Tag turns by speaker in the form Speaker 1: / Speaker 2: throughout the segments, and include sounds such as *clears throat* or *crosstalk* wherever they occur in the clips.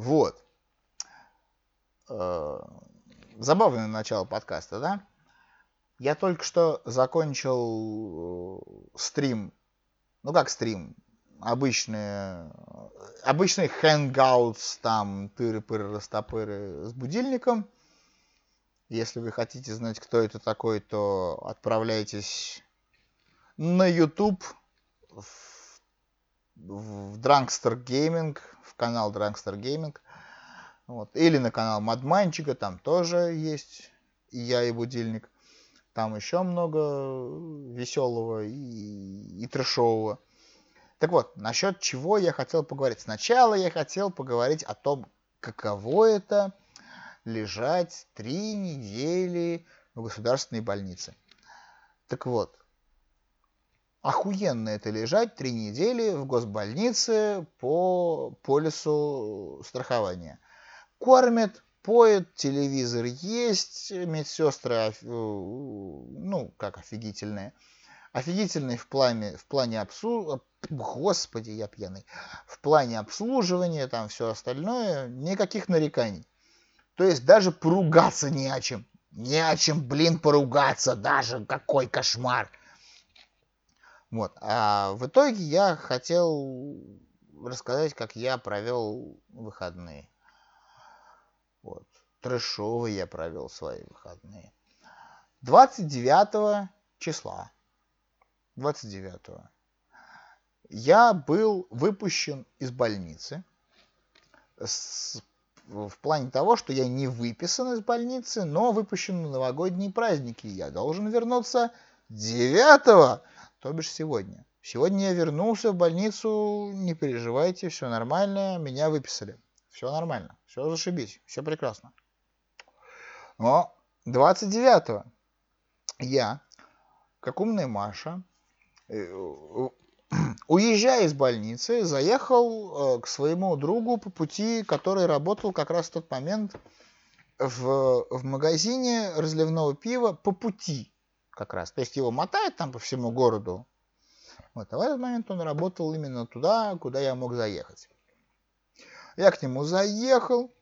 Speaker 1: Вот. Э, забавное начало подкаста, да? Я только что закончил э, стрим. Ну как стрим? Обычные, обычный hangouts, там тыры-пыры, растопыры с будильником. Если вы хотите знать, кто это такой, то отправляйтесь на YouTube в, в Drunkster Gaming, в канал Drunkster Gaming. Вот. Или на канал Мадманчика, там тоже есть и я, и будильник. Там еще много веселого и, и трешового. Так вот, насчет чего я хотел поговорить. Сначала я хотел поговорить о том, каково это лежать три недели в государственной больнице. Так вот, охуенно это лежать три недели в госбольнице по полису страхования. Кормят, поет, телевизор есть, медсестры, э, ну, как офигительные. Офигительные в плане, в плане обслуживания, господи, я пьяный, в плане обслуживания, там все остальное, никаких нареканий. То есть даже поругаться не о чем. Не о чем, блин, поругаться даже. Какой кошмар. Вот. А в итоге я хотел рассказать, как я провел выходные. Вот. Трэшовые я провел свои выходные. 29 числа. 29 я был выпущен из больницы с, в плане того, что я не выписан из больницы, но выпущен на новогодние праздники. Я должен вернуться 9 то бишь сегодня. Сегодня я вернулся в больницу, не переживайте, все нормально, меня выписали. Все нормально, все зашибись, все прекрасно. Но 29-го я, как умная Маша, э, *clears throat* уезжая из больницы, заехал э, к своему другу по пути, который работал как раз в тот момент в, в магазине разливного пива по пути как раз. То есть его мотает там по всему городу. Вот. А в этот момент он работал именно туда, куда я мог заехать. Я к нему заехал,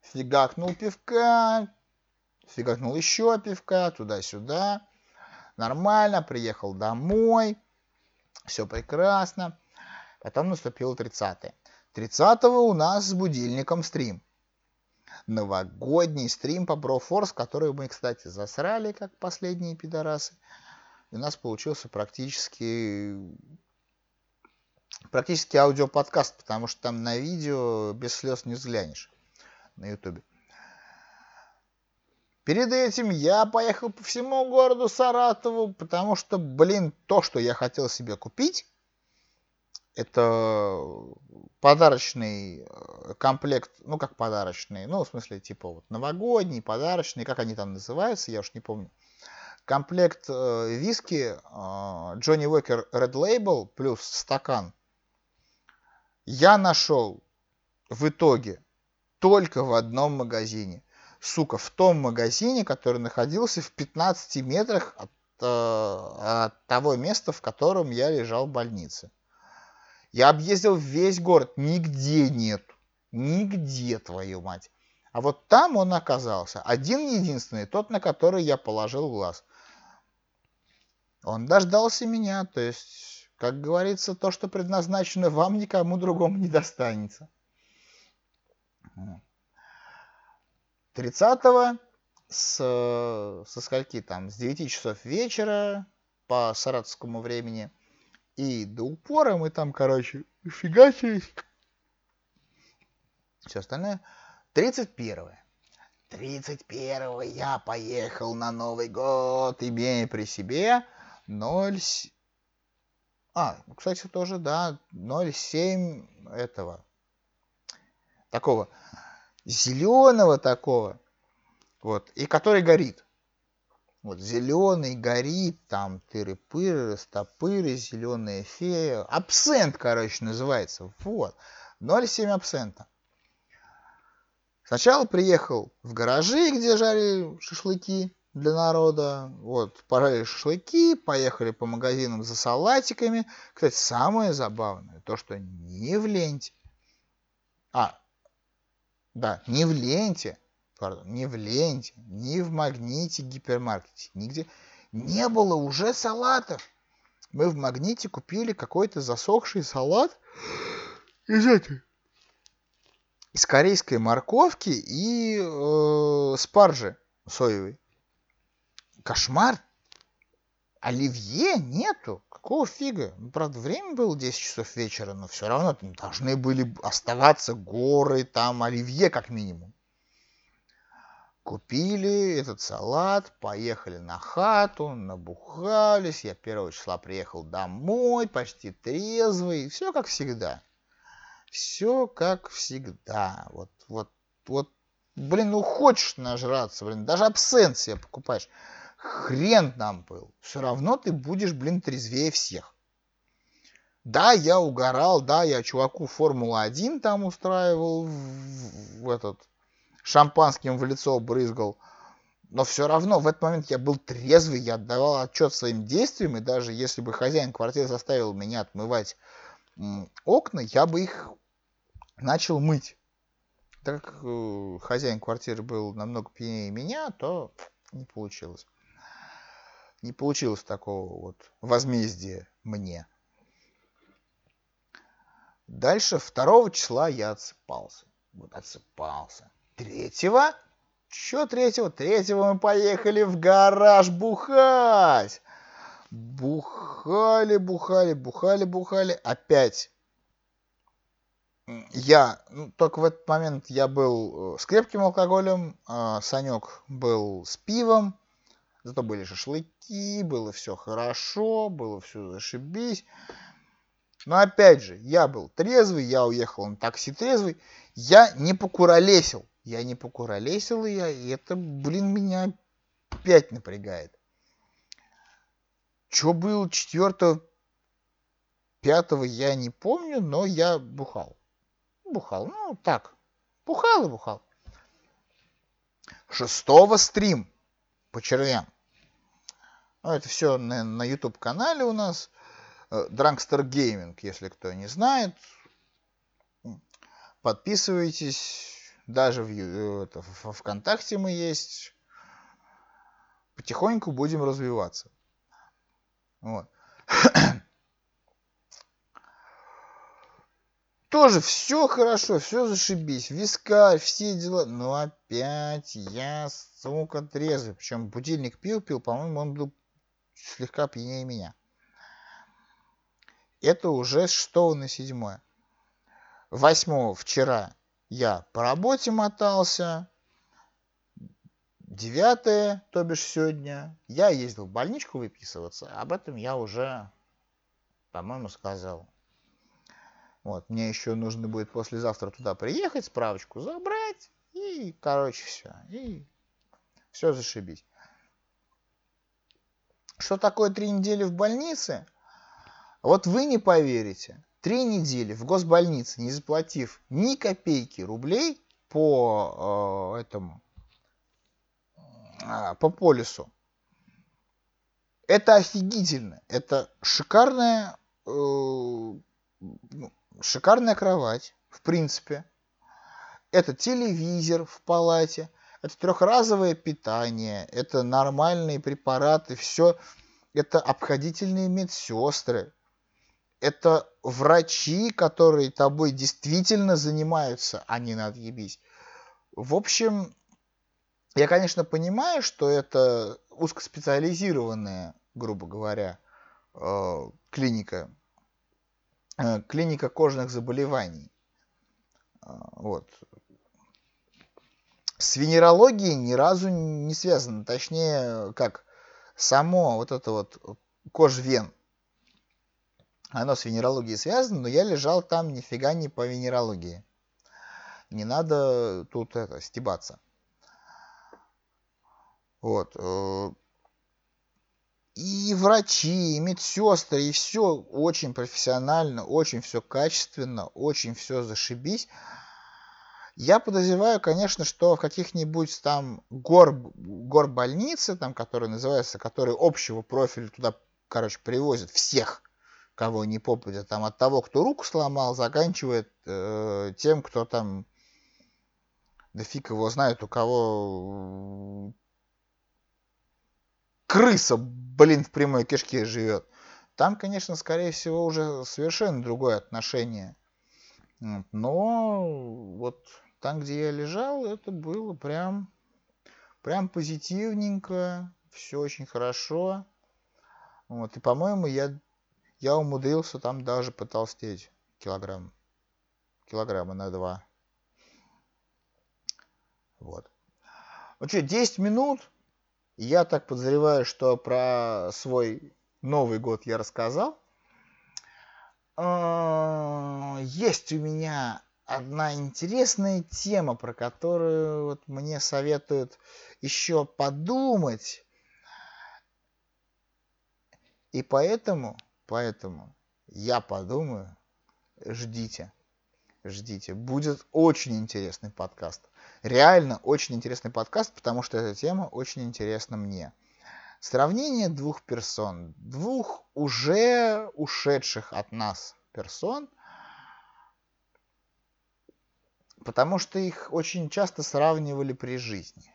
Speaker 1: фигакнул пивка, фигакнул еще пивка, туда-сюда. Нормально, приехал домой, все прекрасно. Потом наступил 30 30 у нас с будильником стрим новогодний стрим по Брофорс, который мы, кстати, засрали, как последние пидорасы. И у нас получился практически практически аудиоподкаст, потому что там на видео без слез не взглянешь на ютубе. Перед этим я поехал по всему городу Саратову, потому что, блин, то, что я хотел себе купить, это подарочный э, комплект, ну как подарочный, ну в смысле типа вот новогодний, подарочный, как они там называются, я уж не помню. Комплект э, виски э, Джонни Уокер Red Label плюс стакан я нашел в итоге только в одном магазине. Сука, в том магазине, который находился в 15 метрах от, э, от того места, в котором я лежал в больнице. Я объездил весь город, нигде нет. Нигде, твою мать. А вот там он оказался. Один единственный, тот, на который я положил глаз. Он дождался меня, то есть, как говорится, то, что предназначено вам, никому другому не достанется. 30 с, со скольки там, с 9 часов вечера по саратовскому времени – и до упора мы там, короче, фигачились. Все остальное. 31 31 я поехал на Новый год, имея при себе 0... А, кстати, тоже, да, 0,7 этого. Такого зеленого такого. Вот. И который горит. Вот зеленый горит, там тыры-пыры, стопыры, зеленая фея. Абсент, короче, называется. Вот. 0,7 абсента. Сначала приехал в гаражи, где жарили шашлыки для народа. Вот, пожарили шашлыки, поехали по магазинам за салатиками. Кстати, самое забавное, то, что не в ленте. А, Да, не в ленте, пардон, не в ленте, не в магните гипермаркете, нигде не было уже салатов. Мы в магните купили какой-то засохший салат из этой из корейской морковки и э, спаржи соевой. Кошмар. Оливье нету. Какого фига? Ну, правда, время было 10 часов вечера, но все равно там должны были оставаться горы, там оливье как минимум. Купили этот салат, поехали на хату, набухались. Я первого числа приехал домой, почти трезвый. Все как всегда. Все как всегда. Вот, вот, вот, блин, ну хочешь нажраться, блин, даже абсент себе покупаешь. Хрен нам был. Все равно ты будешь, блин, трезвее всех. Да, я угорал, да, я чуваку Формула-1 там устраивал в, в этот шампанским в лицо брызгал. Но все равно в этот момент я был трезвый, я отдавал отчет своим действиям, и даже если бы хозяин квартиры заставил меня отмывать окна, я бы их начал мыть. Так как э, хозяин квартиры был намного пьянее меня, то не получилось. Не получилось такого вот возмездия мне. Дальше 2 числа я отсыпался. Вот отсыпался. Третьего? Чё третьего? Третьего мы поехали в гараж бухать. Бухали, бухали, бухали, бухали. Опять я, ну, только в этот момент я был э, с крепким алкоголем, а Санек был с пивом, зато были шашлыки, было все хорошо, было все зашибись. Но опять же, я был трезвый, я уехал на такси трезвый, я не покуролесил. Я не покуролесил, я, и это, блин, меня опять напрягает. Что было четвертого, пятого, я не помню, но я бухал. Бухал, ну так, бухал и бухал. Шестого стрим по червям. Ну, это все на, на YouTube канале у нас. Э, Gaming, если кто не знает. Подписывайтесь. Даже в, э, это, в ВКонтакте мы есть. Потихоньку будем развиваться. Вот. *coughs* Тоже все хорошо, все зашибись, вискарь, все дела. Но опять я, сука, трезвый. Причем будильник пил-пил, по-моему, он был слегка пьянее меня. Это уже 6 на 7. 8 вчера я по работе мотался. 9, то бишь сегодня, я ездил в больничку выписываться. Об этом я уже, по-моему, сказал. Вот, мне еще нужно будет послезавтра туда приехать, справочку забрать, и, короче, все. И все зашибись. Что такое три недели в больнице? Вот вы не поверите. Три недели в госбольнице, не заплатив ни копейки рублей по э, этому, э, по полису. Это офигительно. Это шикарная э, ну, шикарная кровать, в принципе. Это телевизор в палате, это трехразовое питание, это нормальные препараты, все. Это обходительные медсестры, это врачи, которые тобой действительно занимаются, а не надъебись. В общем, я, конечно, понимаю, что это узкоспециализированная, грубо говоря, э, клиника Э, клиника кожных заболеваний. А, вот. С венерологией ни разу не связано. Точнее, как само вот это вот кожвен. Оно с венерологией связано, но я лежал там нифига не по венерологии. Не надо тут это стебаться. Вот. Э, и врачи, и медсестры, и все очень профессионально, очень все качественно, очень все зашибись. Я подозреваю, конечно, что в каких-нибудь там гор, гор больницы, там, которые называются, которые общего профиля туда, короче, привозят всех, кого не попадет, там от того, кто руку сломал, заканчивает э, тем, кто там да фиг его знает, у кого крыса, блин, в прямой кишке живет. Там, конечно, скорее всего, уже совершенно другое отношение. Но вот там, где я лежал, это было прям, прям позитивненько, все очень хорошо. Вот, и, по-моему, я, я умудрился там даже потолстеть килограмм, килограмма на два. Вот. Ну что, 10 минут. Я так подозреваю, что про свой Новый год я рассказал. А, есть у меня одна интересная тема, про которую вот мне советуют еще подумать. И поэтому, поэтому я подумаю, ждите, ждите. Будет очень интересный подкаст. Реально очень интересный подкаст, потому что эта тема очень интересна мне. Сравнение двух персон, двух уже ушедших от нас персон, потому что их очень часто сравнивали при жизни.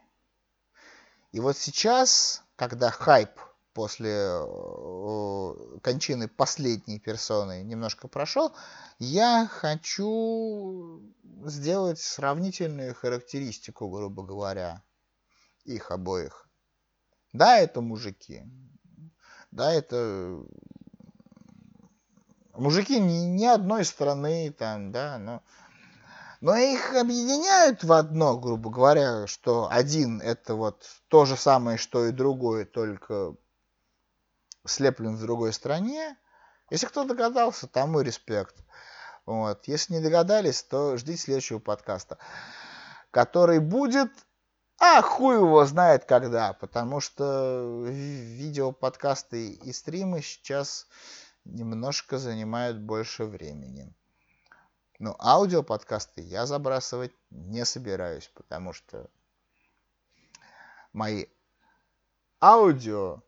Speaker 1: И вот сейчас, когда хайп после кончины последней персоны немножко прошел, я хочу сделать сравнительную характеристику, грубо говоря, их обоих. Да, это мужики. Да, это мужики не, не одной страны, там, да, но, но их объединяют в одно, грубо говоря, что один это вот то же самое, что и другой, только слеплен в другой стране. Если кто догадался, тому респект. Вот. Если не догадались, то ждите следующего подкаста, который будет а хуй его знает когда, потому что видео, подкасты и стримы сейчас немножко занимают больше времени. Но аудио подкасты я забрасывать не собираюсь, потому что мои аудио,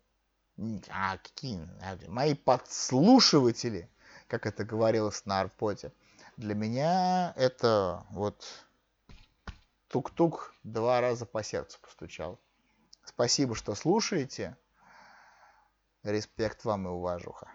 Speaker 1: а какие аудио, мои подслушиватели, как это говорилось на Арпоте, для меня это вот тук-тук два раза по сердцу постучал. Спасибо, что слушаете. Респект вам и уважуха.